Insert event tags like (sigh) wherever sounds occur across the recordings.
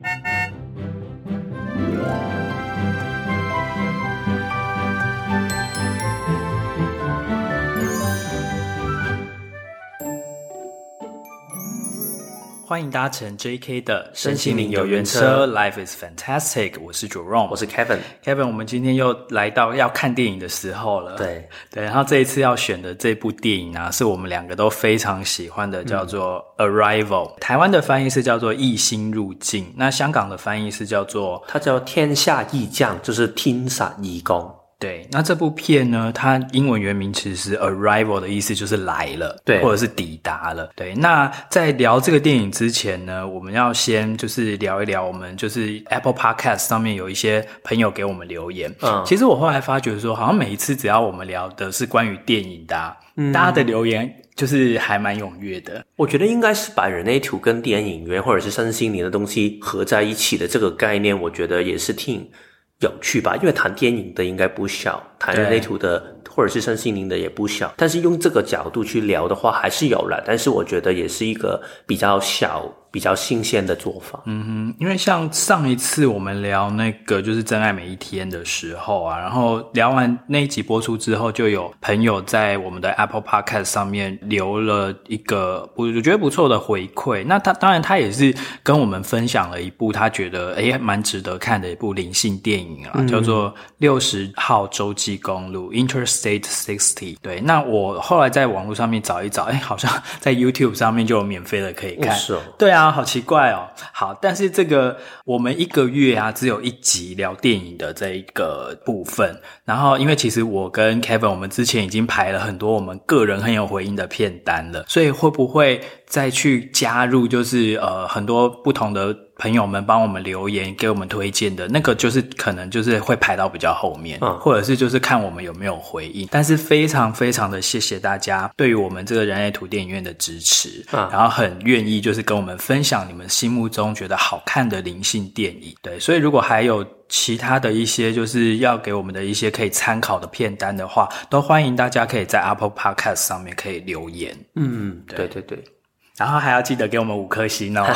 Thank (laughs) you. 欢迎搭乘 JK 的身心灵游园车，Life is fantastic。我是 Jerome，我是 Kevin。Kevin，我们今天又来到要看电影的时候了。对对，然后这一次要选的这部电影啊，是我们两个都非常喜欢的，叫做 Arrival。嗯、台湾的翻译是叫做《异星入境》，那香港的翻译是叫做它叫《天下异将》，就是天煞异功。对，那这部片呢，它英文原名其实是 Arrival 的意思，就是来了，对，或者是抵达了。对，那在聊这个电影之前呢，我们要先就是聊一聊，我们就是 Apple Podcast 上面有一些朋友给我们留言。嗯，其实我后来发觉说，好像每一次只要我们聊的是关于电影的啊，嗯，大家的留言就是还蛮踊跃的。我觉得应该是把人类图跟电影院或者是身心灵的东西合在一起的这个概念，我觉得也是挺有趣吧，因为谈电影的应该不少，谈人类图的或者是身心灵的也不小，但是用这个角度去聊的话，还是有了，但是我觉得也是一个比较小。比较新鲜的做法，嗯哼，因为像上一次我们聊那个就是真爱每一天的时候啊，然后聊完那一集播出之后，就有朋友在我们的 Apple Podcast 上面留了一个我我觉得不错的回馈。那他当然他也是跟我们分享了一部他觉得诶蛮值得看的一部灵性电影啊，嗯、叫做六十号洲际公路 Interstate Sixty。对，那我后来在网络上面找一找，诶 (laughs) 好像在 YouTube 上面就有免费的可以看。是哦，对啊。啊，好奇怪哦！好，但是这个我们一个月啊，只有一集聊电影的这一个部分。然后，因为其实我跟 Kevin，我们之前已经排了很多我们个人很有回应的片单了，所以会不会再去加入？就是呃，很多不同的。朋友们帮我们留言，给我们推荐的那个，就是可能就是会排到比较后面，嗯，或者是就是看我们有没有回应。但是非常非常的谢谢大家对于我们这个人类图电影院的支持，嗯，然后很愿意就是跟我们分享你们心目中觉得好看的灵性电影。对，所以如果还有其他的一些就是要给我们的一些可以参考的片单的话，都欢迎大家可以在 Apple Podcast 上面可以留言。嗯，对对对，然后还要记得给我们五颗星哦。(laughs)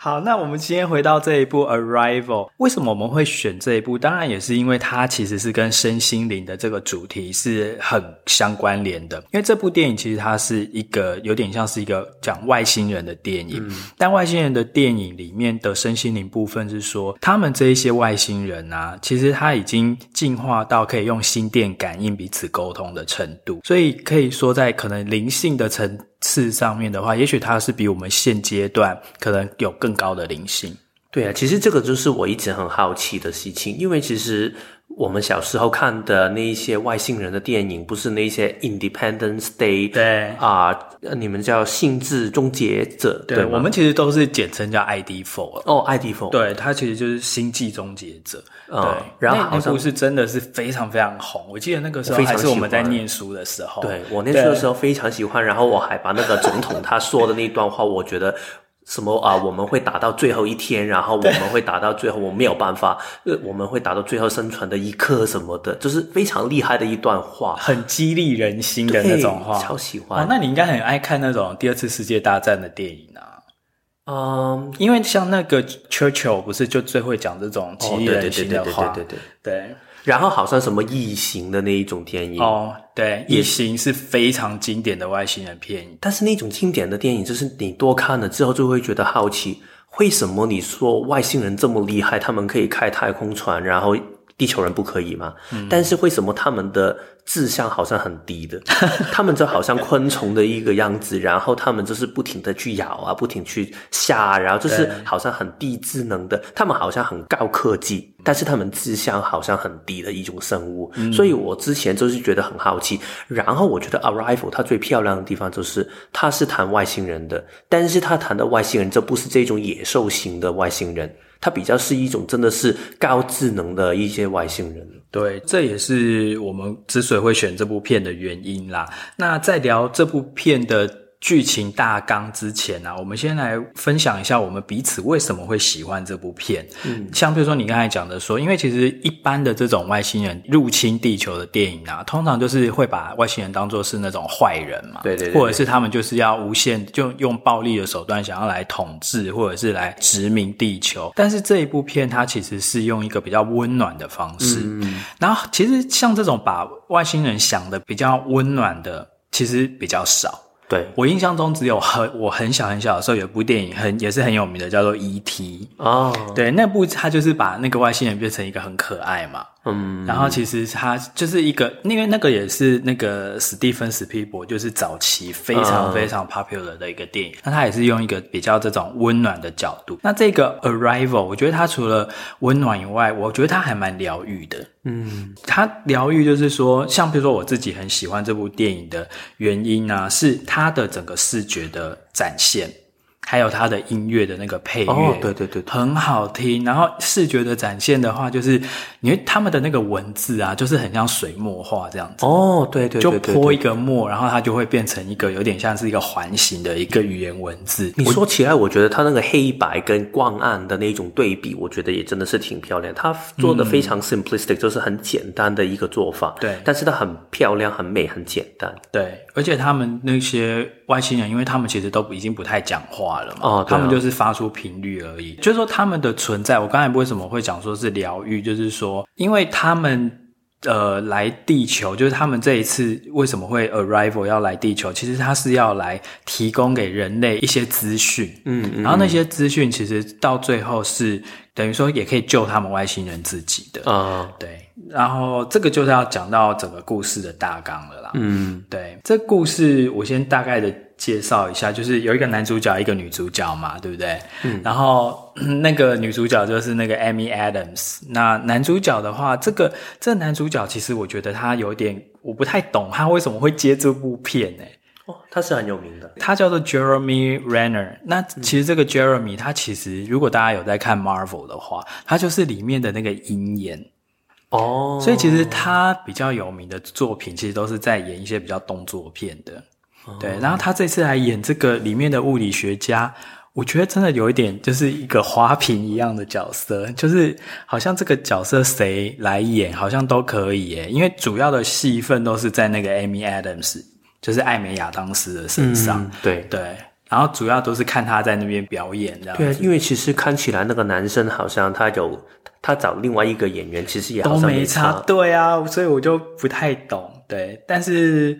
好，那我们今天回到这一部《Arrival》，为什么我们会选这一部？当然也是因为它其实是跟身心灵的这个主题是很相关联的。因为这部电影其实它是一个有点像是一个讲外星人的电影，嗯、但外星人的电影里面的身心灵部分是说，他们这一些外星人啊，其实他已经进化到可以用心电感应彼此沟通的程度，所以可以说在可能灵性的层次上面的话，也许它是比我们现阶段可能有更高的灵性。对啊，其实这个就是我一直很好奇的事情，因为其实。我们小时候看的那一些外星人的电影，不是那些 Independence Day，对。啊、呃，你们叫星际终结者，对，对我们其实都是简称叫 ID Four 哦，ID Four，对，它其实就是星际终结者。嗯、对，然后那部是真的是非常非常红，我记得那个时候还是我们在念书的时候，对，我念书的时候非常喜欢，然后我还把那个总统他说的那段话，我觉得。什么啊？我们会打到最后一天，然后我们会打到最后，我没有办法，呃，我们会打到最后生存的一刻什么的，就是非常厉害的一段话，很激励人心的那种话，超喜欢。哦，那你应该很爱看那种第二次世界大战的电影啊？嗯，因为像那个 Churchill 不是就最会讲这种激励人心的话？对对对对对对对。对然后好像什么异形的那一种电影。哦，对，异形是非常经典的外星人片，但是那种经典的电影，就是你多看了之后就会觉得好奇，为什么你说外星人这么厉害，他们可以开太空船，然后地球人不可以吗？嗯，但是为什么他们的志向好像很低的，(laughs) 他们就好像昆虫的一个样子，然后他们就是不停的去咬啊，不停去下，然后就是好像很低智能的，他们好像很高科技，但是他们志向好像很低的一种生物。嗯、所以我之前就是觉得很好奇，然后我觉得《Arrival》它最漂亮的地方就是它是谈外星人的，但是它谈的外星人就不是这种野兽型的外星人。它比较是一种真的是高智能的一些外星人，对，这也是我们之所以会选这部片的原因啦。那在聊这部片的剧情大纲之前啊，我们先来分享一下我们彼此为什么会喜欢这部片。嗯，像比如说你刚才讲的说，因为其实一般的这种外星人入侵地球的电影啊，通常就是会把外星人当作是那种坏人嘛，对对对，对，或者是他们就是要无限就用暴力的手段想要来统治或者是来殖民地球。但是这一部片它其实是用一个比较温暖的方式，嗯，然后其实像这种把外星人想的比较温暖的，其实比较少。对，我印象中只有很我很小很小的时候有一部电影很也是很有名的，叫做 E.T. 哦，对，那部它就是把那个外星人变成一个很可爱嘛。嗯，然后其实他就是一个，因为那个也是那个史蒂芬史匹柏，就是早期非常非常 popular 的一个电影。那他也是用一个比较这种温暖的角度。那这个 Arrival，我觉得它除了温暖以外，我觉得它还蛮疗愈的。嗯，它疗愈就是说，像比如说我自己很喜欢这部电影的原因啊，是它的整个视觉的展现。还有它的音乐的那个配乐，哦，对对对，很好听。然后视觉的展现的话，就是因为他们的那个文字啊，就是很像水墨画这样子。哦，对对对，就泼一个墨，然后它就会变成一个有点像是一个环形的一个语言文字。你说起来，我觉得它那个黑白跟光暗的那种对比，我觉得也真的是挺漂亮。他做的非常 simplistic，嗯，就是很简单的一个做法。对，但是它很漂亮、很美、很简单。对，而且他们那些外星人，因为他们其实都已经不太讲话。了嘛？哦，他们就是发出频率而已。就是说，他们的存在，我刚才为什么会讲说是疗愈？就是说，因为他们呃来地球，就是他们这一次为什么会 arrival 要来地球？其实他是要来提供给人类一些资讯，嗯，嗯，然后那些资讯其实到最后是等于说也可以救他们外星人自己的啊，哦，对。然后这个就是要讲到整个故事的大纲了啦，嗯，对。这故事我先大概的。介绍一下，就是有一个男主角，一个女主角嘛，对不对？嗯。然后 (clears throat) 那个女主角就是那个 Amy Adams。那男主角的话，这个这个男主角其实我觉得他有点我不太懂，他为什么会接这部片呢？哦，他是很有名的，他叫做 Jeremy Renner。那其实这个 Jeremy，他其实如果大家有在看 Marvel 的话，他就是里面的那个鹰眼哦。所以其实他比较有名的作品，其实都是在演一些比较动作片的。对，然后他这次来演这个里面的物理学家，我觉得真的有一点就是一个花瓶一样的角色，就是好像这个角色谁来演好像都可以耶，因为主要的戏份都是在那个 Amy Adams，就是艾美亚当斯的身上。嗯、对对，然后主要都是看他在那边表演这样。对，因为其实看起来那个男生好像他有他找另外一个演员，其实也好像没差。都没差。对啊，所以我就不太懂。对，但是。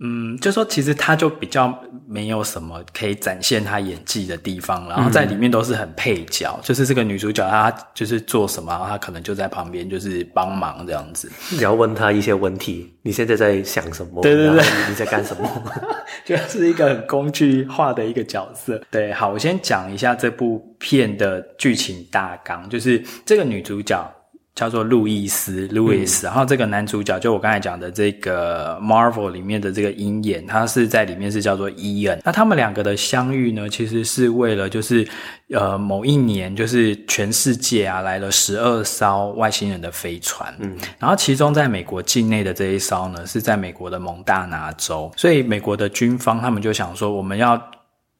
嗯，就说其实他就比较没有什么可以展现他演技的地方，然后在里面都是很配角，嗯、就是这个女主角她就是做什么，然后她可能就在旁边就是帮忙这样子。你要问她一些问题，你现在在想什么？对对对，你在干什么？就 (laughs) 是一个很工具化的一个角色。对，好，我先讲一下这部片的剧情大纲，就是这个女主角。叫做路易斯路易斯然后这个男主角就我刚才讲的这个 Marvel 里面的这个鹰眼，他是在里面是叫做伊恩。那他们两个的相遇呢，其实是为了就是呃某一年，就是全世界啊来了十二艘外星人的飞船，嗯，然后其中在美国境内的这一艘呢是在美国的蒙大拿州，所以美国的军方他们就想说，我们要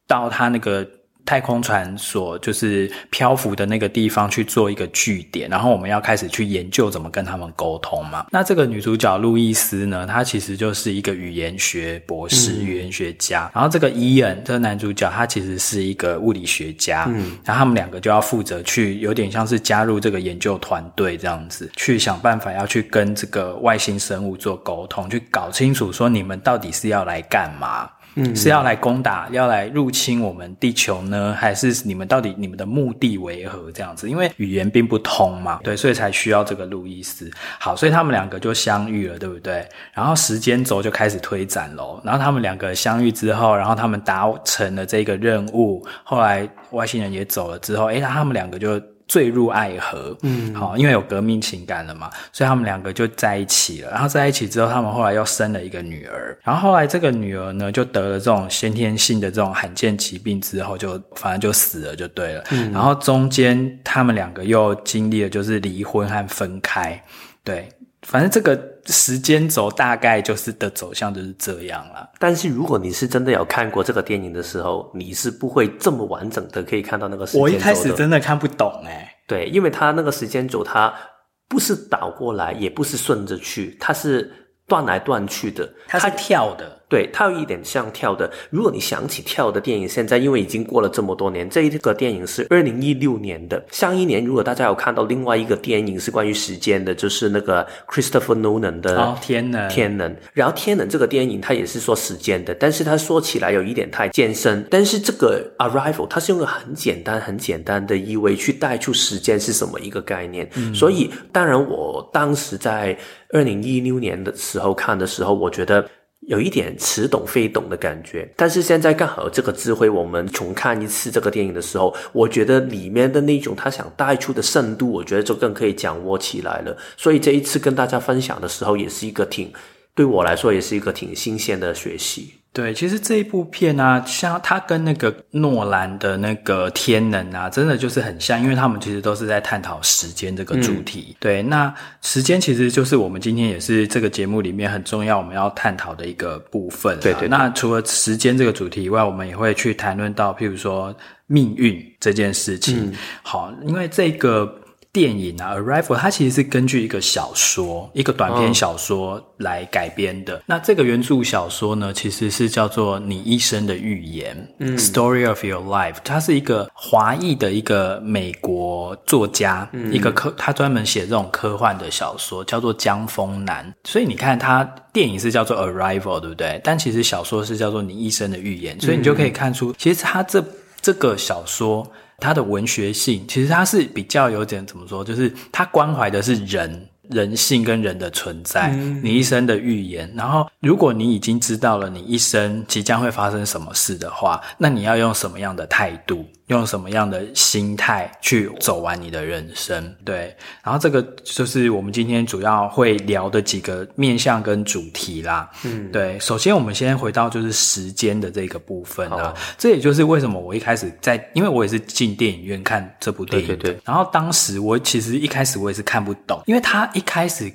到他那个。太空船所就是漂浮的那个地方去做一个据点，然后我们要开始去研究怎么跟他们沟通嘛。那这个女主角路易斯呢，她其实就是一个语言学博士、嗯、语言学家。然后这个伊恩，这个男主角，他其实是一个物理学家。嗯，然后他们两个就要负责去，有点像是加入这个研究团队这样子，去想办法要去跟这个外星生物做沟通，去搞清楚说你们到底是要来干嘛。嗯，是要来攻打，要来入侵我们地球呢，还是你们到底你们的目的为何？这样子，因为语言并不通嘛，对，所以才需要这个路易斯。好，所以他们两个就相遇了，对不对？然后时间轴就开始推展喽。然后他们两个相遇之后，然后他们达成了这个任务，后来外星人也走了之后，诶，那他们两个就。坠入爱河，嗯，好，因为有革命情感了嘛，所以他们两个就在一起了。然后在一起之后，他们后来又生了一个女儿。然后后来这个女儿呢，就得了这种先天性的这种罕见疾病，之后就反正就死了，就对了。嗯，然后中间他们两个又经历了就是离婚和分开，对。反正这个时间轴大概就是的走向就是这样了。但是如果你是真的有看过这个电影的时候，你是不会这么完整的可以看到那个时间轴的。我一开始真的看不懂哎、欸。对，因为它那个时间轴，它不是倒过来，也不是顺着去，它是断来断去的，它是跳的。对，它有一点像跳的。如果你想起跳的电影，现在因为已经过了这么多年，这一个电影是二零一六年的。上一年，如果大家有看到另外一个电影是关于时间的，就是那个 Christopher Nolan 的哦，天能，天能。然后天能这个电影它也是说时间的，但是它说起来有一点太艰深。但是这个 Arrival 它是用个很简单、很简单的意味去带出时间是什么一个概念。嗯，所以当然我当时在二零一六年的时候看的时候，我觉得。有一点似懂非懂的感觉，但是现在刚好这个智慧，我们重看一次这个电影的时候，我觉得里面的那种他想带出的深度，我觉得就更可以掌握起来了。所以这一次跟大家分享的时候，也是一个挺，对我来说也是一个挺新鲜的学习。对，其实这一部片啊，像它跟那个诺兰的那个《天能》啊，真的就是很像，因为他们其实都是在探讨时间这个主题。嗯、对，那时间其实就是我们今天也是这个节目里面很重要我们要探讨的一个部分。对，对对。那除了时间这个主题以外，我们也会去谈论到，譬如说命运这件事情。嗯、好，因为这个。电影啊，《Arrival》它其实是根据一个小说，一个短篇小说来改编的。哦、那这个原著小说呢，其实是叫做《你一生的预言》嗯，Story of Your Life。它是一个华裔的一个美国作家，嗯、一个科，他专门写这种科幻的小说，叫做江峰南。所以你看，他电影是叫做《Arrival》，对不对？但其实小说是叫做《你一生的预言》，所以你就可以看出，嗯、其实他这这个小说。它的文学性其实它是比较有点怎么说，就是它关怀的是人。人性跟人的存在，嗯、你一生的预言。然后，如果你已经知道了你一生即将会发生什么事的话，那你要用什么样的态度，用什么样的心态去走完你的人生？对。然后，这个就是我们今天主要会聊的几个面向跟主题啦。嗯，对。首先，我们先回到就是时间的这个部分啊。好这也就是为什么我一开始在，因为我也是进电影院看这部电影。对对对。然后当时我其实一开始我也是看不懂，因为他。一开始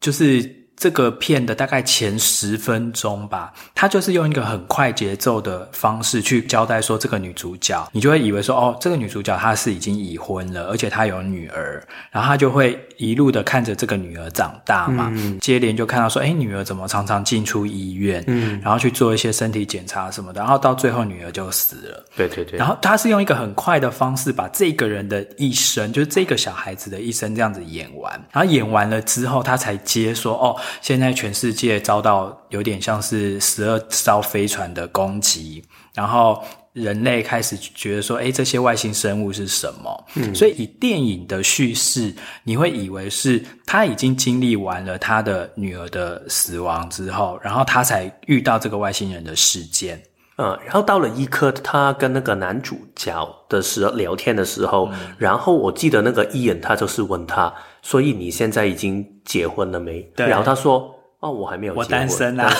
就是。这个片的大概前十分钟吧，他就是用一个很快节奏的方式去交代说，这个女主角，你就会以为说，哦，这个女主角她是已经已婚了，而且她有女儿，然后她就会一路的看着这个女儿长大嘛，嗯、接连就看到说，哎，女儿怎么常常进出医院，嗯，然后去做一些身体检查什么的，然后到最后女儿就死了，对对对，然后他是用一个很快的方式把这个人的一生，就是这个小孩子的一生这样子演完，然后演完了之后，他才接说，哦。现在全世界遭到有点像是十二艘飞船的攻击，然后人类开始觉得说，哎，这些外星生物是什么？嗯，所以以电影的叙事，你会以为是他已经经历完了他的女儿的死亡之后，然后他才遇到这个外星人的事件。嗯，然后到了一科，他跟那个男主角的时候聊天的时候，嗯、然后我记得那个伊恩他就是问他，所以你现在已经结婚了没？对。然后他说，哦，我还没有结婚，我单身啊。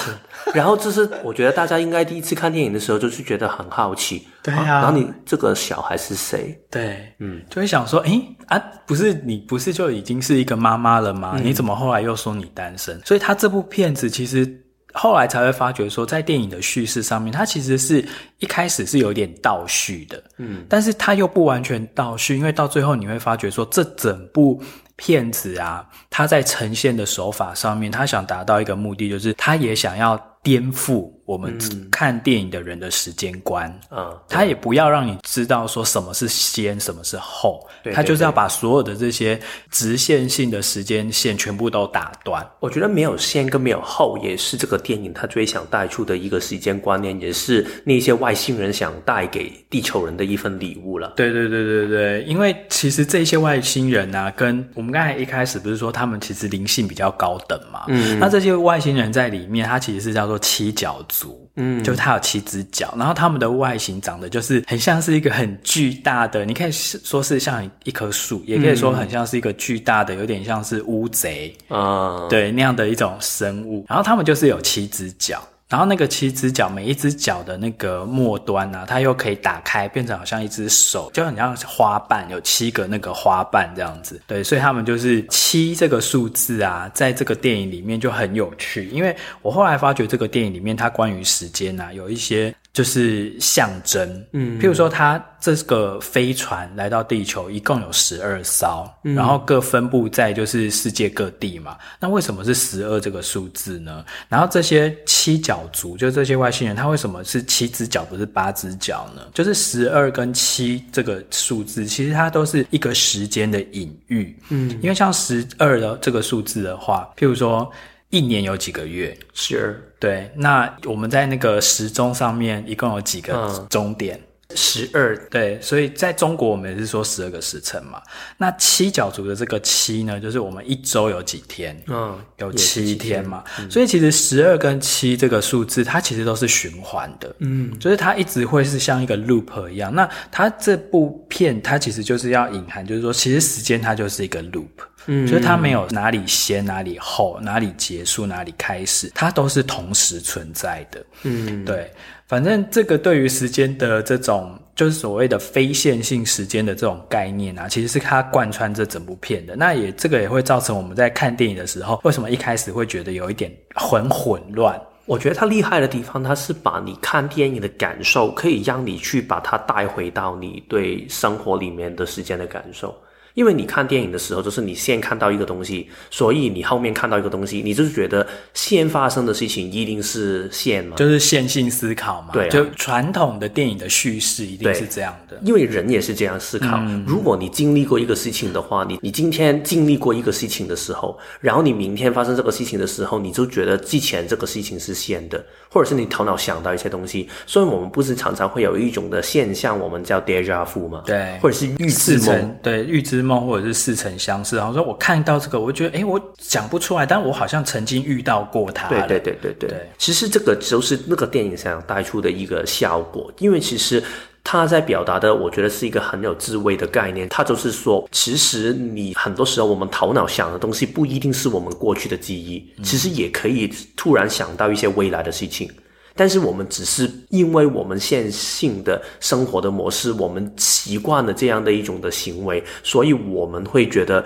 然后这是我觉得大家应该第一次看电影的时候，就是觉得很好奇，对啊，啊。然后你这个小孩是谁？对，嗯，就会想说，诶啊，不是你不是就已经是一个妈妈了吗？嗯、你怎么后来又说你单身？所以他这部片子其实。后来才会发觉说，在电影的叙事上面，它其实是一开始是有点倒叙的，嗯，但是它又不完全倒叙，因为到最后你会发觉说，这整部骗子啊，他在呈现的手法上面，他想达到一个目的，就是他也想要颠覆。我们看电影的人的时间观，嗯，他也不要让你知道说什么是先，什么是后，对，他就是要把所有的这些直线性的时间线全部都打断。我觉得没有先跟没有后，也是这个电影他最想带出的一个时间观念，也是那些外星人想带给地球人的一份礼物了。对对对对。对，因为其实这些外星人啊，跟我们刚才一开始不是说他们其实灵性比较高等嘛，嗯，那这些外星人在里面，他其实是叫做七角族。嗯，就是它有七只脚，然后它们的外形长得就是很像是一个很巨大的，你可以说是像一棵树，也可以说很像是一个巨大的，有点像是乌贼啊，对那样的一种生物。然后它们就是有七只脚，然后那个七只脚，每一只脚的那个末端啊，它又可以打开，变成好像一只手，就很像花瓣，有七个那个花瓣这样子。对，所以他们就是七这个数字啊，在这个电影里面就很有趣。因为我后来发觉这个电影里面，它关于时间啊，有一些。就是象征，嗯，譬如说，它这个飞船来到地球，一共有十二艘，嗯，然后各分布在就是世界各地嘛。那为什么是十二这个数字呢？然后这些七角族，就这些外星人，他为什么是七只脚，不是八只脚呢？就是十二跟七这个数字，其实它都是一个时间的隐喻，嗯，因为像十二的这个数字的话，譬如说。一年有几个月？十二。对，那我们在那个时钟上面一共有几个钟点？十二。对，所以在中国我们也是说十二个时辰嘛。那七角族的这个七呢，就是我们一周有几天？嗯，有七天嘛。天所以其实十二跟七这个数字，它其实都是循环的。嗯，就是它一直会是像一个 loop 一样。那它这部片，它其实就是要隐含，就是说，其实时间它就是一个 loop。嗯，就是它没有哪里先，哪里后，哪里结束，哪里开始，它都是同时存在的。嗯，对，反正这个对于时间的这种，就是所谓的非线性时间的这种概念啊，其实是它贯穿这整部片的。那也这个也会造成我们在看电影的时候，为什么一开始会觉得有一点很混乱？我觉得它厉害的地方，它是把你看电影的感受，可以让你去把它带回到你对生活里面的时间的感受。因为你看电影的时候，就是你先看到一个东西，所以你后面看到一个东西，你就是觉得先发生的事情一定是线嘛，就是线性思考嘛。对啊，就传统的电影的叙事一定是这样的。因为人也是这样思考。嗯，如果你经历过一个事情的话，你你今天经历过一个事情的时候，然后你明天发生这个事情的时候，你就觉得之前这个事情是线的，或者是你头脑想到一些东西。所以我们不是常常会有一种的现象，我们叫 deja vu 嘛？对，或者是预知梦。对，预知。梦或者是似曾相识，然后说我看到这个，我觉得哎，我讲不出来，但我好像曾经遇到过他。对对对对对。对其实这个就是那个电影想带出的一个效果，因为其实他在表达的，我觉得是一个很有智慧的概念。他就是说，其实你很多时候我们头脑想的东西不一定是我们过去的记忆，其实也可以突然想到一些未来的事情。但是我们只是因为我们线性的生活的模式，我们习惯了这样的一种的行为，所以我们会觉得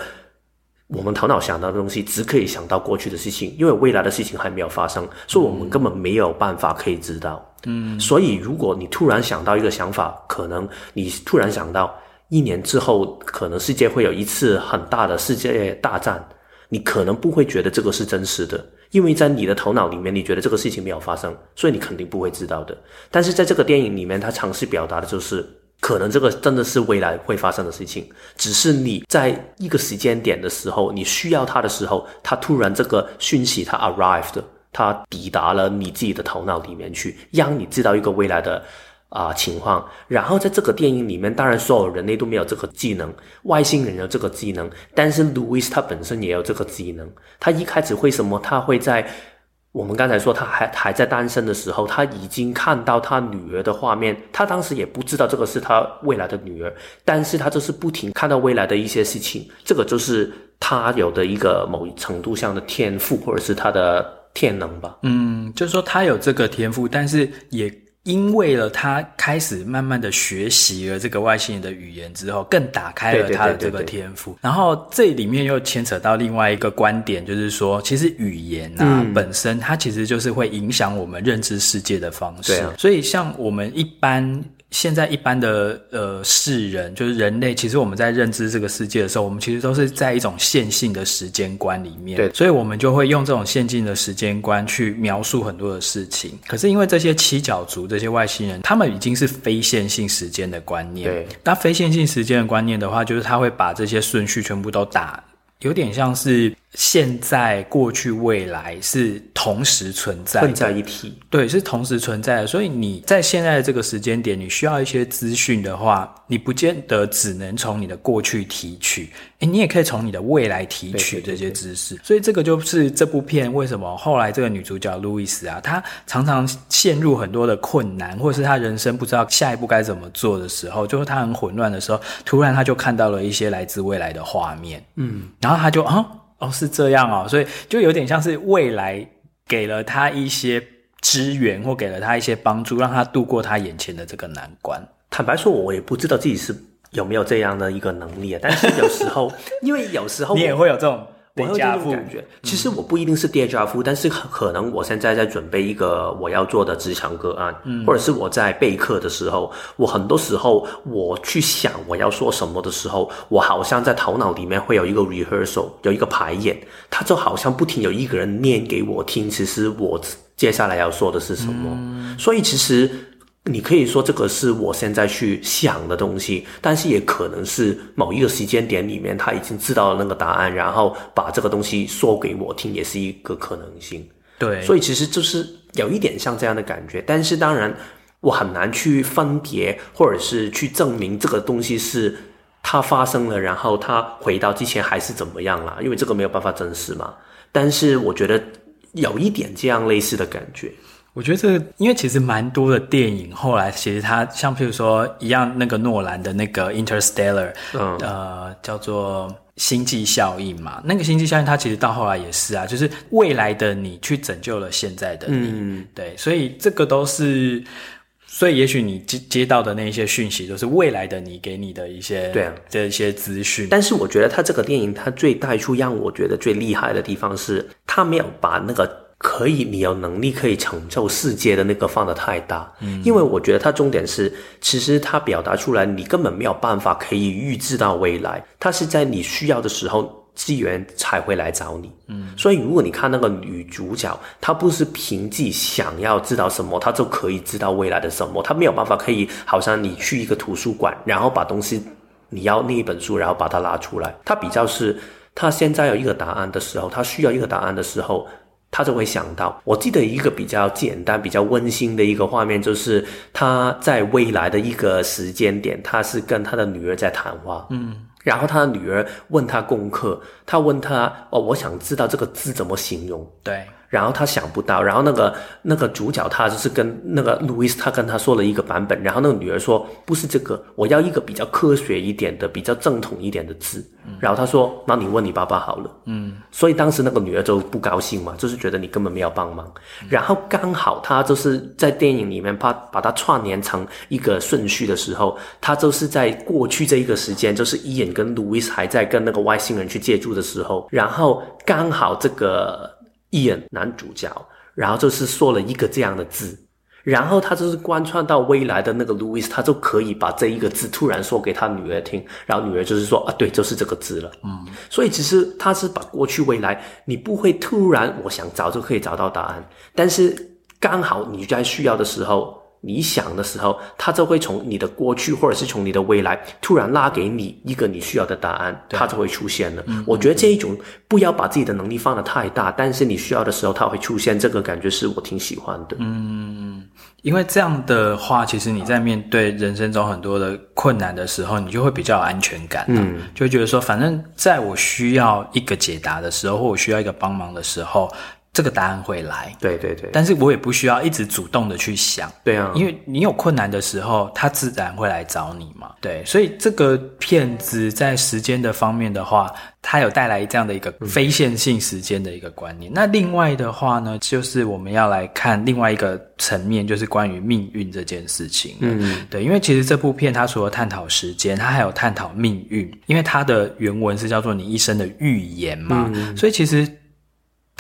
我们头脑想到的东西只可以想到过去的事情，因为未来的事情还没有发生，所以我们根本没有办法可以知道。嗯，所以如果你突然想到一个想法，可能你突然想到一年之后，可能世界会有一次很大的世界大战，你可能不会觉得这个是真实的。因为在你的头脑里面，你觉得这个事情没有发生，所以你肯定不会知道的。但是在这个电影里面，他尝试表达的就是，可能这个真的是未来会发生的事情，只是你在一个时间点的时候，你需要它的时候，它突然这个讯息它 arrived，它抵达了你自己的头脑里面去，让你知道一个未来的。啊、情况。然后在这个电影里面，当然所有人类都没有这个技能，外星人有这个技能，但是路易斯他本身也有这个技能。他一开始为什么他会在我们刚才说他还还在单身的时候，他已经看到他女儿的画面，他当时也不知道这个是他未来的女儿，但是他就是不停看到未来的一些事情，这个就是他有的一个某一程度上的天赋，或者是他的天能吧。嗯，就是说他有这个天赋，但是也。因为了他开始慢慢的学习了这个外星人的语言之后，更打开了他的这个天赋。然后这里面又牵扯到另外一个观点，就是说，其实语言啊、嗯、本身它其实就是会影响我们认知世界的方式。啊。所以像我们一般。现在一般的呃世人，就是人类，其实我们在认知这个世界的时候，我们其实都是在一种线性的时间观里面。对，所以我们就会用这种线性的时间观去描述很多的事情。可是因为这些七角族这些外星人，他们已经是非线性时间的观念。对，那非线性时间的观念的话，就是他会把这些顺序全部都打。有点像是现在、过去、未来是同时存在的，混在一起。对，是同时存在的。所以你在现在的这个时间点，你需要一些资讯的话，你不见得只能从你的过去提取，诶，你也可以从你的未来提取这些知识。所以这个就是这部片为什么后来这个女主角路易斯啊，她常常陷入很多的困难，或者是她人生不知道下一步该怎么做的时候，就是她很混乱的时候，突然她就看到了一些来自未来的画面，嗯，然后她就啊，哦，是这样哦，所以就有点像是未来给了他一些。支援或给了他一些帮助，让他度过他眼前的这个难关。坦白说，我也不知道自己是有没有这样的一个能力啊。但是有时候，(laughs) 因为有时候你也会有这种。我有这种感觉，其实我不一定是 déjà vu，但是可能我现在在准备一个我要做的职场个案，嗯，或者是我在备课的时候，我很多时候我去想我要说什么的时候，我好像在头脑里面会有一个 rehearsal，有一个排演，它就好像不停有一个人念给我听，其实我接下来要说的是什么，嗯，所以其实。你可以说这个是我现在去想的东西，但是也可能是某一个时间点里面他已经知道了那个答案，然后把这个东西说给我听，也是一个可能性。对，所以其实就是有一点像这样的感觉，但是当然我很难去分别，或者是去证明这个东西是它发生了，然后它回到之前还是怎么样啦，因为这个没有办法证实嘛。但是我觉得有一点这样类似的感觉。我觉得这个，因为其实蛮多的电影后来其实它像譬如说一样，那个诺兰的那个 Interstellar，嗯，呃，叫做星际效应嘛。那个星际效应它其实到后来也是啊，就是未来的你去拯救了现在的你，嗯，对，所以这个都是，所以也许你接接到的那一些讯息都是未来的你给你的一些对啊这一些资讯。但是我觉得它这个电影它最带出让我觉得最厉害的地方是，它没有把那个。可以，你有能力可以承受世界的那个放得太大，嗯，因为我觉得它重点是，其实它表达出来，你根本没有办法可以预知到未来，它是在你需要的时候，资源才会来找你，嗯，所以如果你看那个女主角，她不是凭自己想要知道什么，她就可以知道未来的什么，她没有办法可以，好像你去一个图书馆，然后把东西你要那一本书，然后把它拉出来，她比较是，她现在有一个答案的时候，她需要一个答案的时候。他就会想到，我记得一个比较简单、比较温馨的一个画面，就是他在未来的一个时间点，他是跟他的女儿在谈话，嗯，然后他的女儿问他功课，他问他哦，我想知道这个字怎么形容，对。然后他想不到，然后那个那个主角他就是跟那个路易斯，他跟他说了一个版本，然后那个女儿说不是这个，我要一个比较科学一点的、比较正统一点的字。嗯、然后他说，那你问你爸爸好了。嗯，所以当时那个女儿就不高兴嘛，就是觉得你根本没有帮忙。嗯、然后刚好他就是在电影里面把把它串联成一个顺序的时候，他就是在过去这一个时间，就是伊恩跟路易斯还在跟那个外星人去借住的时候，然后刚好这个。伊恩男主角，然后就是说了一个这样的字，然后他就是贯穿到未来的那个路易斯，他就可以把这一个字突然说给他女儿听，然后女儿就是说啊，对，就是这个字了。嗯，所以其实他是把过去未来，你不会突然我想找就可以找到答案，但是刚好你在需要的时候。你想的时候，它就会从你的过去或者是从你的未来突然拉给你一个你需要的答案，它就会出现了。嗯，我觉得这一种不要把自己的能力放得太大，但是你需要的时候它会出现，这个感觉是我挺喜欢的。嗯，因为这样的话，其实你在面对人生中很多的困难的时候，你就会比较有安全感。嗯，就会觉得说，反正在我需要一个解答的时候，或我需要一个帮忙的时候。这个答案会来，对对对，但是我也不需要一直主动的去想，对啊，因为你有困难的时候，他自然会来找你嘛，对，所以这个片子在时间的方面的话，它有带来这样的一个非线性时间的一个观念。嗯。那另外的话呢，就是我们要来看另外一个层面，就是关于命运这件事情。嗯，对，因为其实这部片它除了探讨时间，它还有探讨命运，因为它的原文是叫做你一生的预言嘛，嗯，所以其实。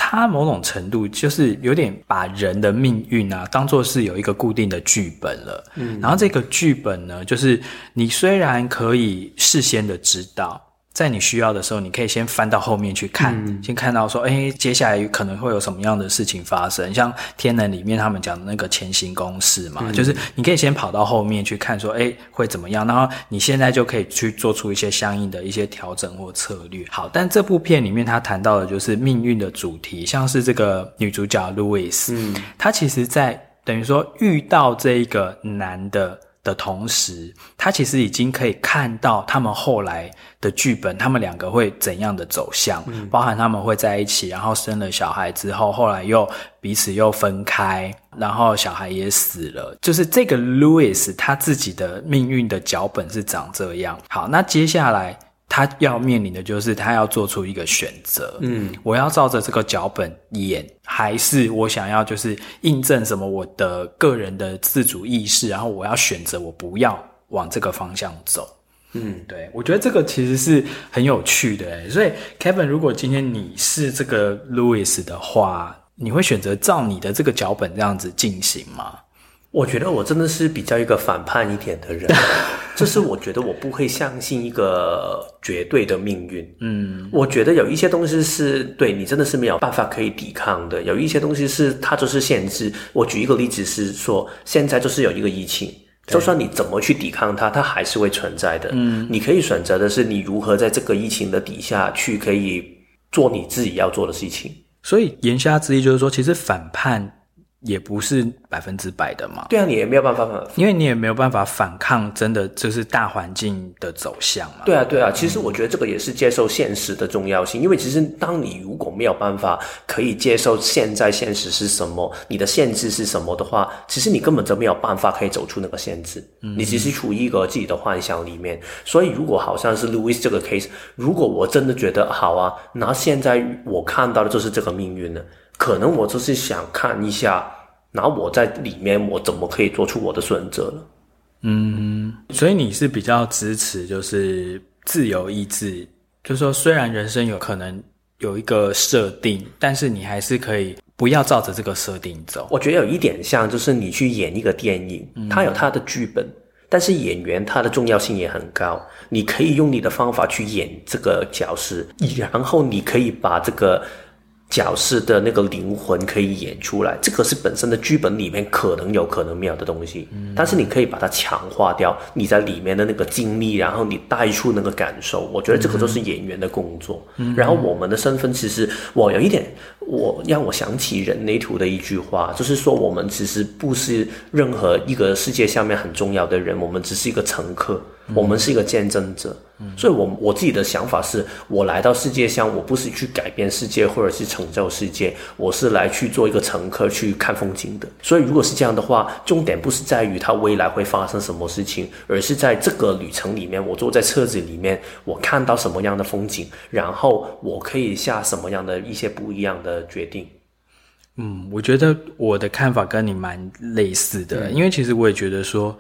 他某种程度就是有点把人的命运啊当做是有一个固定的剧本了，嗯，然后这个剧本呢，就是你虽然可以事先的知道。在你需要的时候，你可以先翻到后面去看，嗯、先看到说，哎，接下来可能会有什么样的事情发生。像《天能》里面他们讲的那个前行公式嘛，嗯、就是你可以先跑到后面去看，说，哎，会怎么样？然后你现在就可以去做出一些相应的一些调整或策略。好，但这部片里面他谈到的就是命运的主题，像是这个女主角路易斯，嗯，她其实在等于说遇到这一个男的。的同时，他其实已经可以看到他们后来的剧本，他们两个会怎样的走向，嗯，包含他们会在一起，然后生了小孩之后，后来又彼此又分开，然后小孩也死了。就是这个 Louis 他自己的命运的脚本是长这样。好，那接下来他要面临的就是他要做出一个选择。嗯，我要照着这个脚本演。还是我想要就是印证什么我的个人的自主意识，然后我要选择我不要往这个方向走。嗯，对，我觉得这个其实是很有趣的。所以 Kevin，如果今天你是这个 Louis 的话，你会选择照你的这个脚本这样子进行吗？我觉得我真的是比较一个反叛一点的人，(laughs) 就是我觉得我不会相信一个绝对的命运。嗯，我觉得有一些东西是对你真的是没有办法可以抵抗的，有一些东西是它就是限制。我举一个例子是说，现在就是有一个疫情，就算你怎么去抵抗它，它还是会存在的。嗯，你可以选择的是你如何在这个疫情的底下去可以做你自己要做的事情。所以言下之意就是说，其实反叛。也不是百分之百的嘛。对啊，你也没有办法，因为你也没有办法反抗，真的就是大环境的走向嘛。对啊，对啊，其实我觉得这个也是接受现实的重要性，嗯、因为其实当你如果没有办法可以接受现在现实是什么，你的限制是什么的话，其实你根本就没有办法可以走出那个限制。嗯，你只是处于一个自己的幻想里面。所以如果好像是 Louis 这个 case，如果我真的觉得好啊，那现在我看到的就是这个命运了。可能我就是想看一下，然后我在里面，我怎么可以做出我的选择了？嗯，所以你是比较支持就是自由意志，就是说虽然人生有可能有一个设定，但是你还是可以不要照着这个设定走。我觉得有一点像，就是你去演一个电影，它有它的剧本，嗯，但是演员他的重要性也很高，你可以用你的方法去演这个角色，然后你可以把这个。角色的那个灵魂可以演出来，这个是本身的剧本里面可能有可能没有的东西，嗯，但是你可以把它强化掉，你在里面的那个经历，然后你带出那个感受，我觉得这个就是演员的工作。嗯，然后我们的身份，其实我有一点，我让我想起人类图的一句话，就是说我们其实不是任何一个世界下面很重要的人，我们只是一个乘客。我们是一个见证者，所以我我自己的想法是，我来到世界上，我不是去改变世界或者是成就世界，我是来去做一个乘客去看风景的。所以如果是这样的话，重点不是在于它未来会发生什么事情，而是在这个旅程里面，我坐在车子里面，我看到什么样的风景，然后我可以下什么样的一些不一样的决定。嗯，我觉得我的看法跟你蛮类似的，因为其实我也觉得说。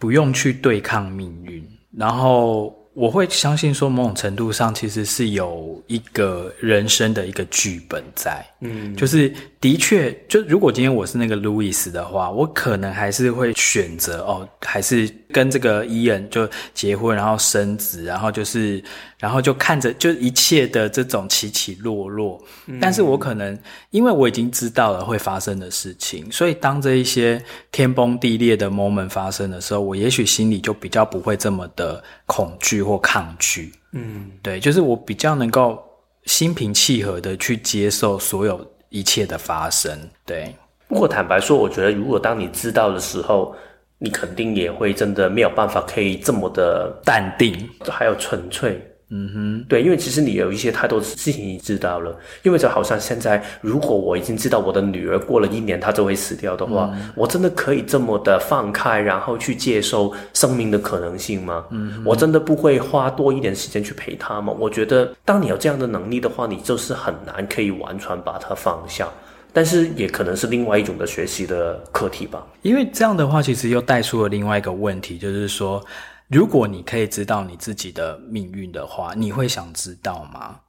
不用去对抗命运，然后我会相信说，某种程度上其实是有一个人生的一个剧本在，嗯，就是的确，就如果今天我是那个路易斯的话，我可能还是会选择哦，还是跟这个伊恩就结婚，然后生子，然后就是。然后就看着就一切的这种起起落落，嗯，但是我可能因为我已经知道了会发生的事情，所以当这一些天崩地裂的 moment 发生的时候，我也许心里就比较不会这么的恐惧或抗拒。嗯，对，就是我比较能够心平气和的去接受所有一切的发生。对，不过坦白说，我觉得如果当你知道的时候，你肯定也会真的没有办法可以这么的淡定，还有纯粹。嗯哼，对，因为其实你有一些太多的事情你知道了，因为就好像现在，如果我已经知道我的女儿过了一年她就会死掉的话，嗯，我真的可以这么的放开，然后去接受生命的可能性吗？嗯，我真的不会花多一点时间去陪她吗？我觉得，当你有这样的能力的话，你就是很难可以完全把它放下，但是也可能是另外一种的学习的课题吧。因为这样的话，其实又带出了另外一个问题，就是说。如果你可以知道你自己的命运的话，你会想知道吗？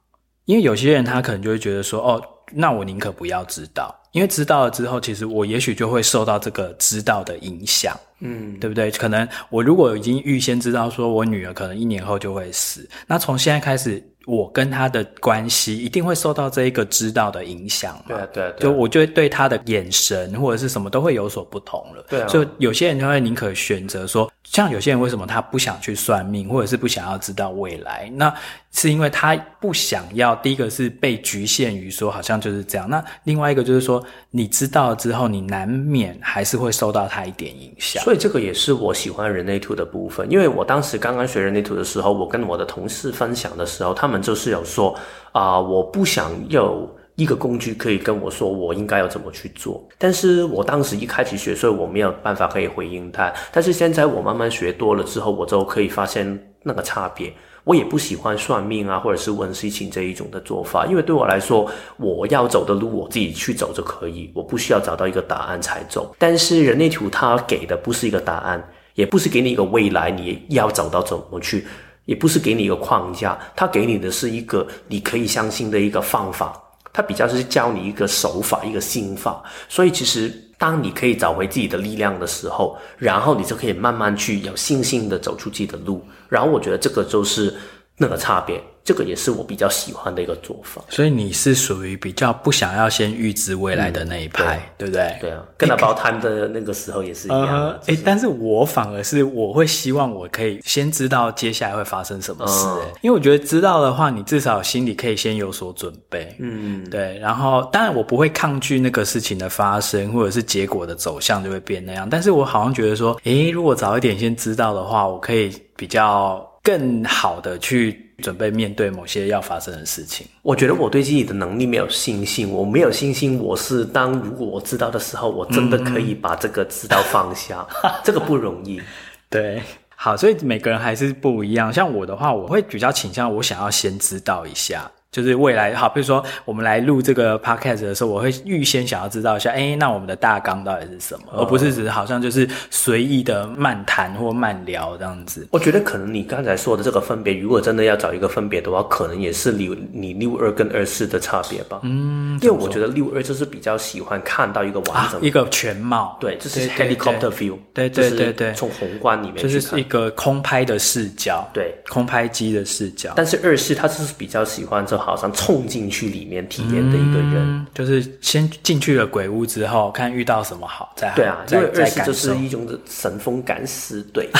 因为有些人他可能就会觉得说，哦，那我宁可不要知道，因为知道了之后，其实我也许就会受到这个知道的影响，嗯，对不对？可能我如果已经预先知道说我女儿可能一年后就会死，那从现在开始。我跟他的关系一定会受到这一个知道的影响嘛？对啊，对啊，就我就会对他的眼神或者是什么都会有所不同了。对啊，所以有些人就会宁可选择说，像有些人为什么他不想去算命，或者是不想要知道未来？那是因为他不想要。第一个是被局限于说好像就是这样，那另外一个就是说，你知道之后，你难免还是会受到他一点影响。所以这个也是我喜欢人类图的部分，因为我当时刚刚学人类图的时候，我跟我的同事分享的时候，他们。就是有说啊、我不想有一个工具可以跟我说我应该要怎么去做。但是我当时一开始学，所以我没有办法可以回应他。但是现在我慢慢学多了之后，我就可以发现那个差别。我也不喜欢算命啊，或者是问事情这一种的做法，因为对我来说，我要走的路我自己去走就可以，我不需要找到一个答案才走。但是人类图它给的不是一个答案，也不是给你一个未来，你要找到怎么去，也不是给你一个框架，它给你的是一个你可以相信的一个方法，它比较是教你一个手法，一个心法。所以其实当你可以找回自己的力量的时候，然后你就可以慢慢去有信心的走出自己的路。然后我觉得这个就是那个差别。这个也是我比较喜欢的一个做法，所以你是属于比较不想要先预知未来的那一派，嗯、对，对不对？对啊，跟 About Time 的那个时候也是一样的。哎、呃，但是我反而是我会希望我可以先知道接下来会发生什么事，嗯、因为我觉得知道的话，你至少心里可以先有所准备。嗯，对。然后当然我不会抗拒那个事情的发生，或者是结果的走向就会变那样，但是我好像觉得说，诶，如果早一点先知道的话，我可以比较更好的去。准备面对某些要发生的事情，我觉得我对自己的能力没有信心。我没有信心，我是当如果我知道的时候，我真的可以把这个知道放下，嗯、(laughs) 这个不容易。对，好，所以每个人还是不一样。像我的话，我会比较倾向我想要先知道一下。就是未来好，比如说我们来录这个 podcast 的时候，我会预先想要知道一下，哎，那我们的大纲到底是什么，而不是只是好像就是随意的漫谈或漫聊这样子。我觉得可能你刚才说的这个分别，如果真的要找一个分别的话，可能也是你你六二跟二四的差别吧。嗯，因为我觉得六二就是比较喜欢看到一个完整、啊、一个全貌，对，这是 helicopter view，对对对对，从宏观里面，就是一个空拍的视角，对，空拍机的视角。但是二四他就是比较喜欢这。好像冲进去里面体验的一个人，嗯，就是先进去了鬼屋之后，看遇到什么好，再好对啊，再因为二是就是一种神风敢死队，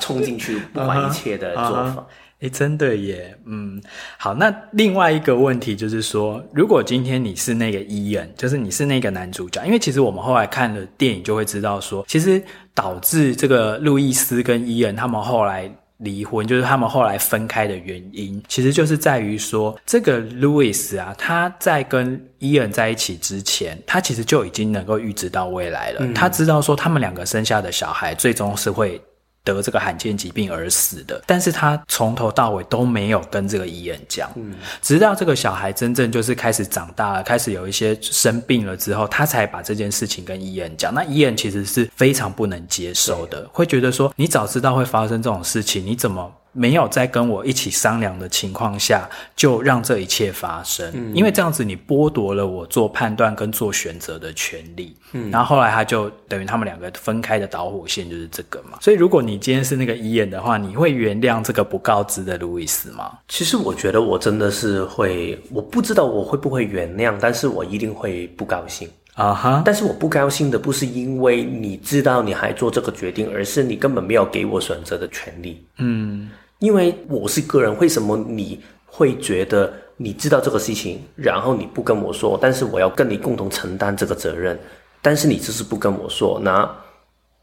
冲进去不管一切的 (laughs) 做法。哎、uh uh 真的耶，嗯，好。那另外一个问题就是说，如果今天你是那个伊恩，就是你是那个男主角，因为其实我们后来看了电影就会知道说，其实导致这个路易斯跟伊恩他们后来。离婚就是他们后来分开的原因，其实就是在于说，这个 Louis 啊，他在跟伊恩在一起之前，他其实就已经能够预知到未来了。嗯。他知道说，他们两个生下的小孩最终是会。得这个罕见疾病而死的，但是他从头到尾都没有跟这个医院讲，嗯，直到这个小孩真正就是开始长大了，开始有一些生病了之后，他才把这件事情跟医院讲。那医院其实是非常不能接受的，会觉得说，你早知道会发生这种事情，你怎么？没有在跟我一起商量的情况下，就让这一切发生，嗯，因为这样子你剥夺了我做判断跟做选择的权利。嗯，然后后来他就等于他们两个分开的导火线就是这个嘛。所以如果你今天是那个伊恩的话，你会原谅这个不告知的路易斯吗？其实我觉得我真的是会，我不知道我会不会原谅，但是我一定会不高兴啊哈。但是我不高兴的不是因为你知道你还做这个决定，而是你根本没有给我选择的权利。嗯。因为我是个人，为什么你会觉得你知道这个事情，然后你不跟我说，但是我要跟你共同承担这个责任，但是你就是不跟我说，那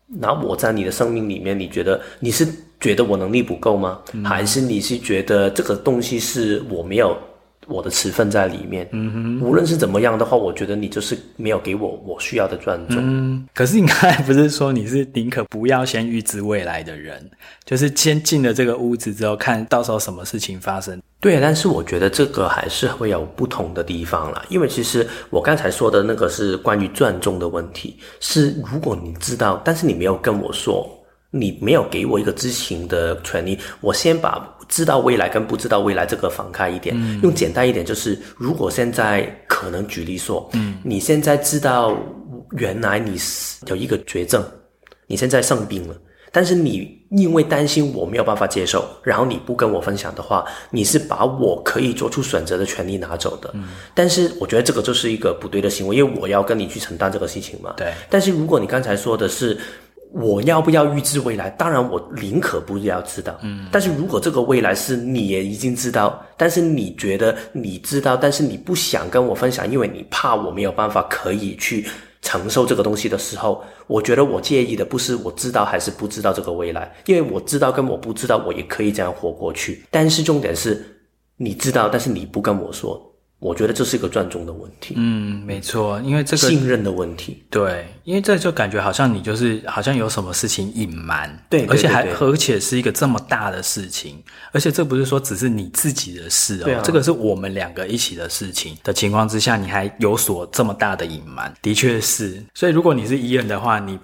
那我在你的生命里面，你觉得你是觉得我能力不够吗？嗯。还是你是觉得这个东西是我没有？我的持分在里面，嗯哼，无论是怎么样的话，我觉得你就是没有给我我需要的尊重。嗯，可是你刚才不是说你是宁可不要先预知未来的人，就是先进了这个屋子之后，看到时候什么事情发生？对，但是我觉得这个还是会有不同的地方啦，因为其实我刚才说的那个是关于尊重的问题，是如果你知道，但是你没有跟我说。你没有给我一个知情的权利，我先把知道未来跟不知道未来这个放开一点，嗯、用简单一点，就是如果现在可能举例说，嗯，你现在知道原来你是有一个绝症，你现在生病了，但是你因为担心我没有办法接受，然后你不跟我分享的话，你是把我可以做出选择的权利拿走的，嗯，但是我觉得这个就是一个不对的行为，因为我要跟你去承担这个事情嘛，对，但是如果你刚才说的是。我要不要预知未来？当然，我宁可不要知道。嗯，但是如果这个未来是你也已经知道，但是你觉得你知道，但是你不想跟我分享，因为你怕我没有办法可以去承受这个东西的时候，我觉得我介意的不是我知道还是不知道这个未来，因为我知道跟我不知道，我也可以这样活过去。但是重点是，你知道，但是你不跟我说。我觉得这是一个尊重的问题。嗯，没错，因为这个信任的问题。对，因为这就感觉好像你就是好像有什么事情隐瞒，对，对，对，对，而且还而且是一个这么大的事情，而且这不是说只是你自己的事哦，啊、这个是我们两个一起的事情的情况之下，你还有所这么大的隐瞒，的确是。所以如果你是伊恩的话，你。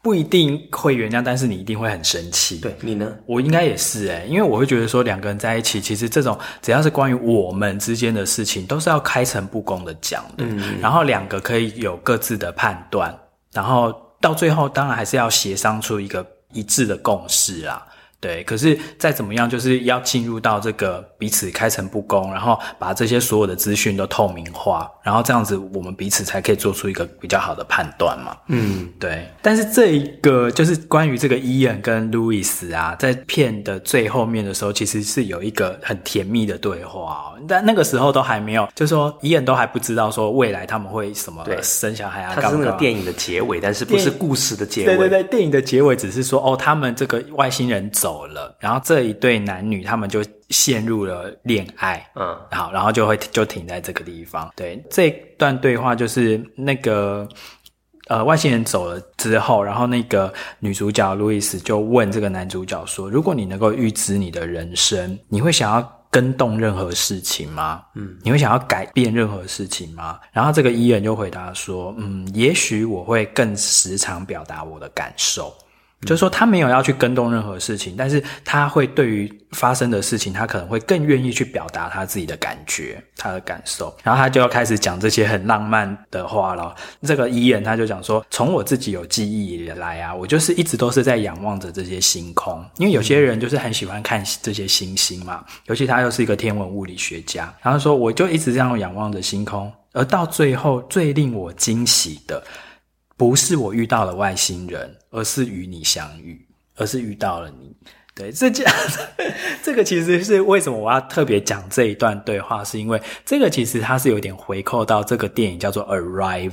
不一定会原谅，但是你一定会很生气。对，你呢？我应该也是诶，因为我会觉得说两个人在一起，其实这种只要是关于我们之间的事情，都是要开诚布公的讲的。嗯，然后两个可以有各自的判断，然后到最后当然还是要协商出一个一致的共识啊。对，可是再怎么样，就是要进入到这个彼此开诚布公，然后把这些所有的资讯都透明化，然后这样子我们彼此才可以做出一个比较好的判断嘛。嗯，对。但是这一个就是关于这个伊恩跟路易斯啊，在片的最后面的时候，其实是有一个很甜蜜的对话哦。但那个时候都还没有，就是说伊恩都还不知道说未来他们会什么生小孩啊。它是那个电影的结尾，但是不是故事的结尾。对对对，电影的结尾只是说哦，他们这个外星人走。走了，然后这一对男女他们就陷入了恋爱，嗯，好，然后就会就停在这个地方。对，这段对话就是那个呃外星人走了之后，然后那个女主角路易斯就问这个男主角说：“如果你能够预知你的人生，你会想要跟动任何事情吗？嗯，你会想要改变任何事情吗？”然后这个伊人就回答说：“嗯，也许我会更时常表达我的感受。”就是说，他没有要去跟动任何事情，但是他会对于发生的事情，他可能会更愿意去表达他自己的感觉、他的感受。然后他就要开始讲这些很浪漫的话了。这个伊人他就讲说，从我自己有记忆以来啊，我就是一直都是在仰望着这些星空，因为有些人就是很喜欢看这些星星嘛，尤其他又是一个天文物理学家。然后说，我就一直这样仰望着星空，而到最后最令我惊喜的。不是我遇到了外星人，而是与你相遇，而是遇到了你。对，这这这个其实是为什么我要特别讲这一段对话，是因为这个其实它是有点回扣到这个电影叫做《Arrival》。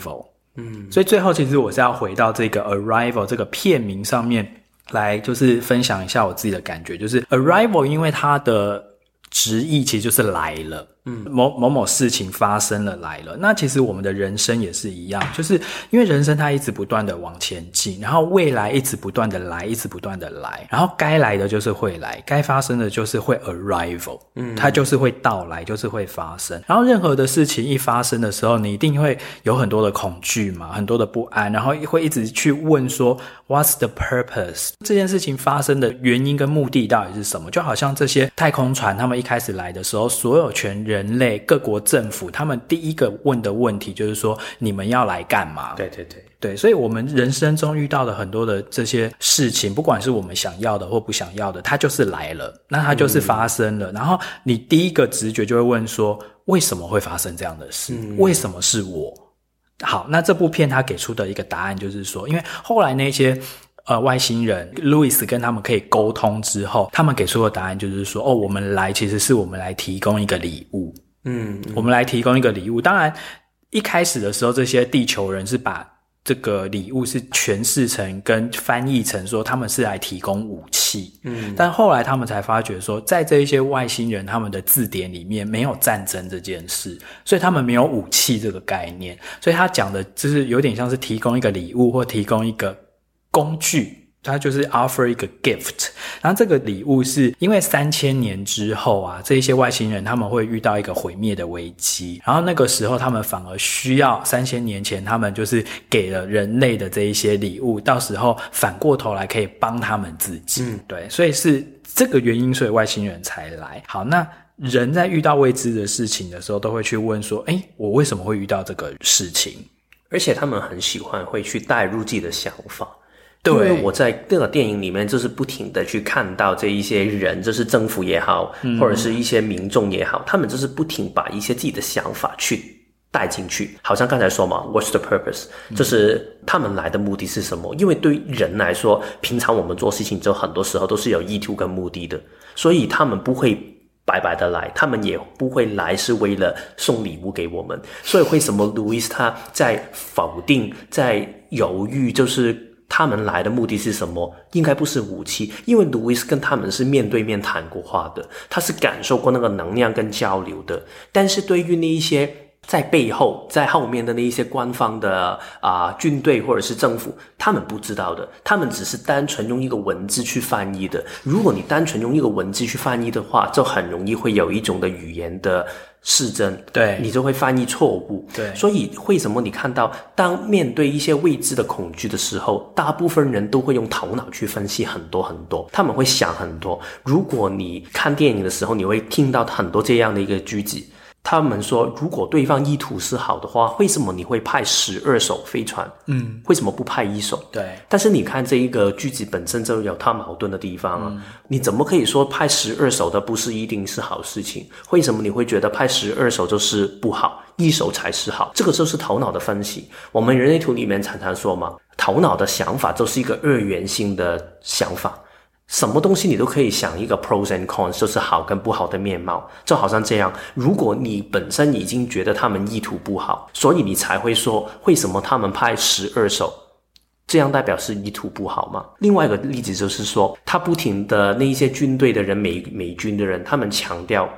嗯，所以最后其实我是要回到这个《Arrival》这个片名上面来，就是分享一下我自己的感觉，就是《Arrival》，因为它的直译其实就是来了。嗯，某某某事情发生了来了，那其实我们的人生也是一样，就是因为人生它一直不断的往前进，然后未来一直不断的来，一直不断的来，然后该来的就是会来，该发生的就是会 arrival，嗯，它就是会到来，就是会发生。然后任何的事情一发生的时候，你一定会有很多的恐惧嘛，很多的不安，然后会一直去问说 What's the purpose？这件事情发生的原因跟目的到底是什么？就好像这些太空船，他们一开始来的时候，所有权人。人类各国政府，他们第一个问的问题就是说：你们要来干嘛？对对对对，所以，我们人生中遇到的很多的这些事情，不管是我们想要的或不想要的，它就是来了，那它就是发生了。嗯、然后，你第一个直觉就会问说：为什么会发生这样的事？嗯、为什么是我？好，那这部片它给出的一个答案就是说，因为后来那些。呃，外星人路易斯跟他们可以沟通之后，他们给出的答案就是说：“哦，我们来其实是我们来提供一个礼物，嗯，嗯，我们来提供一个礼物。当然，一开始的时候，这些地球人是把这个礼物是诠释成跟翻译成说他们是来提供武器，嗯，但后来他们才发觉说，在这一些外星人他们的字典里面没有战争这件事，所以他们没有武器这个概念，所以他讲的就是有点像是提供一个礼物或提供一个。工具，它就是 offer 一个 gift，然后这个礼物是因为三千年之后啊，这一些外星人他们会遇到一个毁灭的危机，然后那个时候他们反而需要三千年前他们就是给了人类的这一些礼物，到时候反过头来可以帮他们自己，嗯，对，所以是这个原因，所以外星人才来。好，那人在遇到未知的事情的时候，都会去问说，诶，我为什么会遇到这个事情？而且他们很喜欢会去带入自己的想法。因为我在这个电影里面，就是不停的去看到这一些人，就是政府也好，或者是一些民众也好，他们就是不停把一些自己的想法去带进去。好像刚才说嘛，What's the purpose？就是他们来的目的是什么？因为对人来说，平常我们做事情就很多时候都是有意图跟目的的，所以他们不会白白的来，他们也不会来是为了送礼物给我们。所以为什么路易斯他在否定、在犹豫，就是。他们来的目的是什么？应该不是武器，因为路易斯跟他们是面对面谈过话的，他是感受过那个能量跟交流的。但是对于那一些在背后、在后面的那一些官方的啊、军队或者是政府，他们不知道的，他们只是单纯用一个文字去翻译的。如果你单纯用一个文字去翻译的话，就很容易会有一种的语言的。失真，对，你就会翻译错误，对，所以为什么你看到当面对一些未知的恐惧的时候，大部分人都会用头脑去分析很多很多，他们会想很多。如果你看电影的时候，你会听到很多这样的一个句子。他们说，如果对方意图是好的话，为什么你会派十二艘飞船？嗯，为什么不派一艘？对。但是你看这一个句子本身就有它矛盾的地方啊！嗯、你怎么可以说派十二艘的不是一定是好事情？为什么你会觉得派十二艘就是不好，一艘才是好？这个就是头脑的分析。我们人类图里面常常说嘛，头脑的想法就是一个二元性的想法。什么东西你都可以想一个 pros and cons，就是好跟不好的面貌，就好像这样。如果你本身已经觉得他们意图不好，所以你才会说为什么他们拍十二首，这样代表是意图不好吗？另外一个例子就是说，他不停的那一些军队的人，美美军的人，他们强调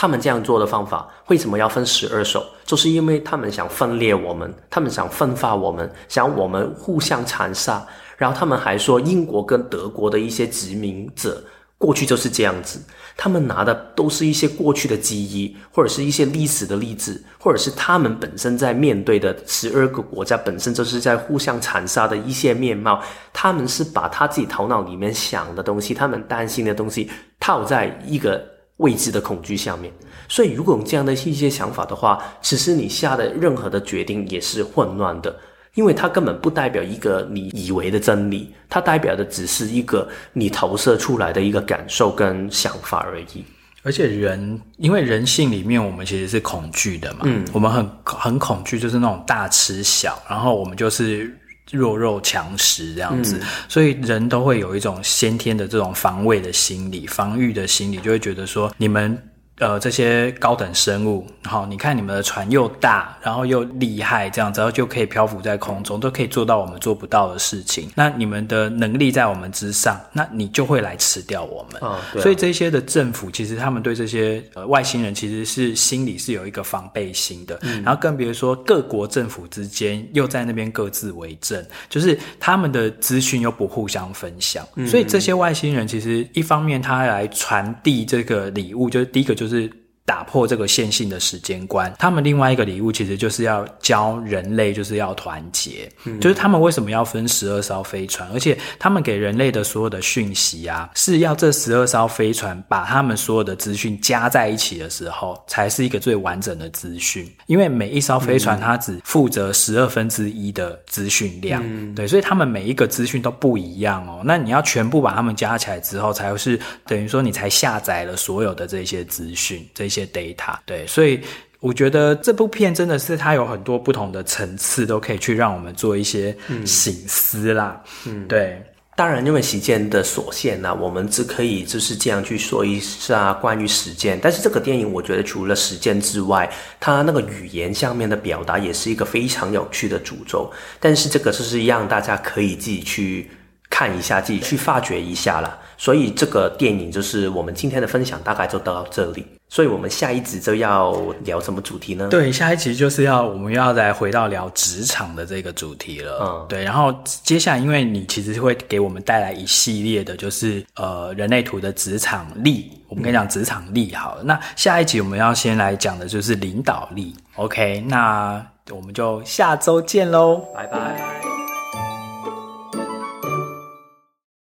他们这样做的方法，为什么要分十二手？就是因为他们想分裂我们，他们想分化我们，想我们互相残杀。然后他们还说，英国跟德国的一些殖民者过去就是这样子，他们拿的都是一些过去的记忆，或者是一些历史的例子，或者是他们本身在面对的十二个国家本身就是在互相残杀的一些面貌。他们是把他自己头脑里面想的东西，他们担心的东西套在一个未知的恐惧下面。所以，如果有这样的一些想法的话，其实你下的任何的决定也是混乱的。因为它根本不代表一个你以为的真理，它代表的只是一个你投射出来的一个感受跟想法而已。而且人，因为人性里面我们其实是恐惧的嘛，嗯，我们很很恐惧，就是那种大吃小，然后我们就是弱肉强食这样子，嗯，所以人都会有一种先天的这种防卫的心理、防御的心理，就会觉得说你们。呃，这些高等生物，好，你看你们的船又大，然后又厉害，这样子，然后就可以漂浮在空中，都可以做到我们做不到的事情。那你们的能力在我们之上，那你就会来吃掉我们。哦，对啊。所以这些的政府，其实他们对这些呃外星人，其实是心里是有一个防备心的。嗯。然后更别说各国政府之间又在那边各自为政，就是他们的资讯又不互相分享。嗯。所以这些外星人其实一方面他来传递这个礼物，就是第一个就是。就是打破这个线性的时间观，他们另外一个礼物其实就是要教人类，就是要团结。嗯，就是他们为什么要分十二艘飞船，而且他们给人类的所有的讯息啊，是要这十二艘飞船把他们所有的资讯加在一起的时候，才是一个最完整的资讯。因为每一艘飞船它只负责十二分之一的资讯量，嗯，对，所以他们每一个资讯都不一样哦。那你要全部把它们加起来之后，才是等于说你才下载了所有的这些资讯，这些。些 data 对，所以我觉得这部片真的是它有很多不同的层次，都可以去让我们做一些醒思啦。嗯，对。当然，因为时间的所限呢，我们只可以就是这样去说一下关于时间。但是这个电影，我觉得除了时间之外，它那个语言上面的表达也是一个非常有趣的诅咒。但是这个就是让大家可以自己去看一下，自己去发掘一下啦。所以这个电影就是我们今天的分享，大概就到这里。所以我们下一集就要聊什么主题呢？对，下一集就是要我们要再回到聊职场的这个主题了。嗯，对。然后接下来，因为你其实会给我们带来一系列的，就是呃人类图的职场力。我们跟你讲职场力好了。嗯。那下一集我们要先来讲的就是领导力。OK，那我们就下周见喽，拜拜。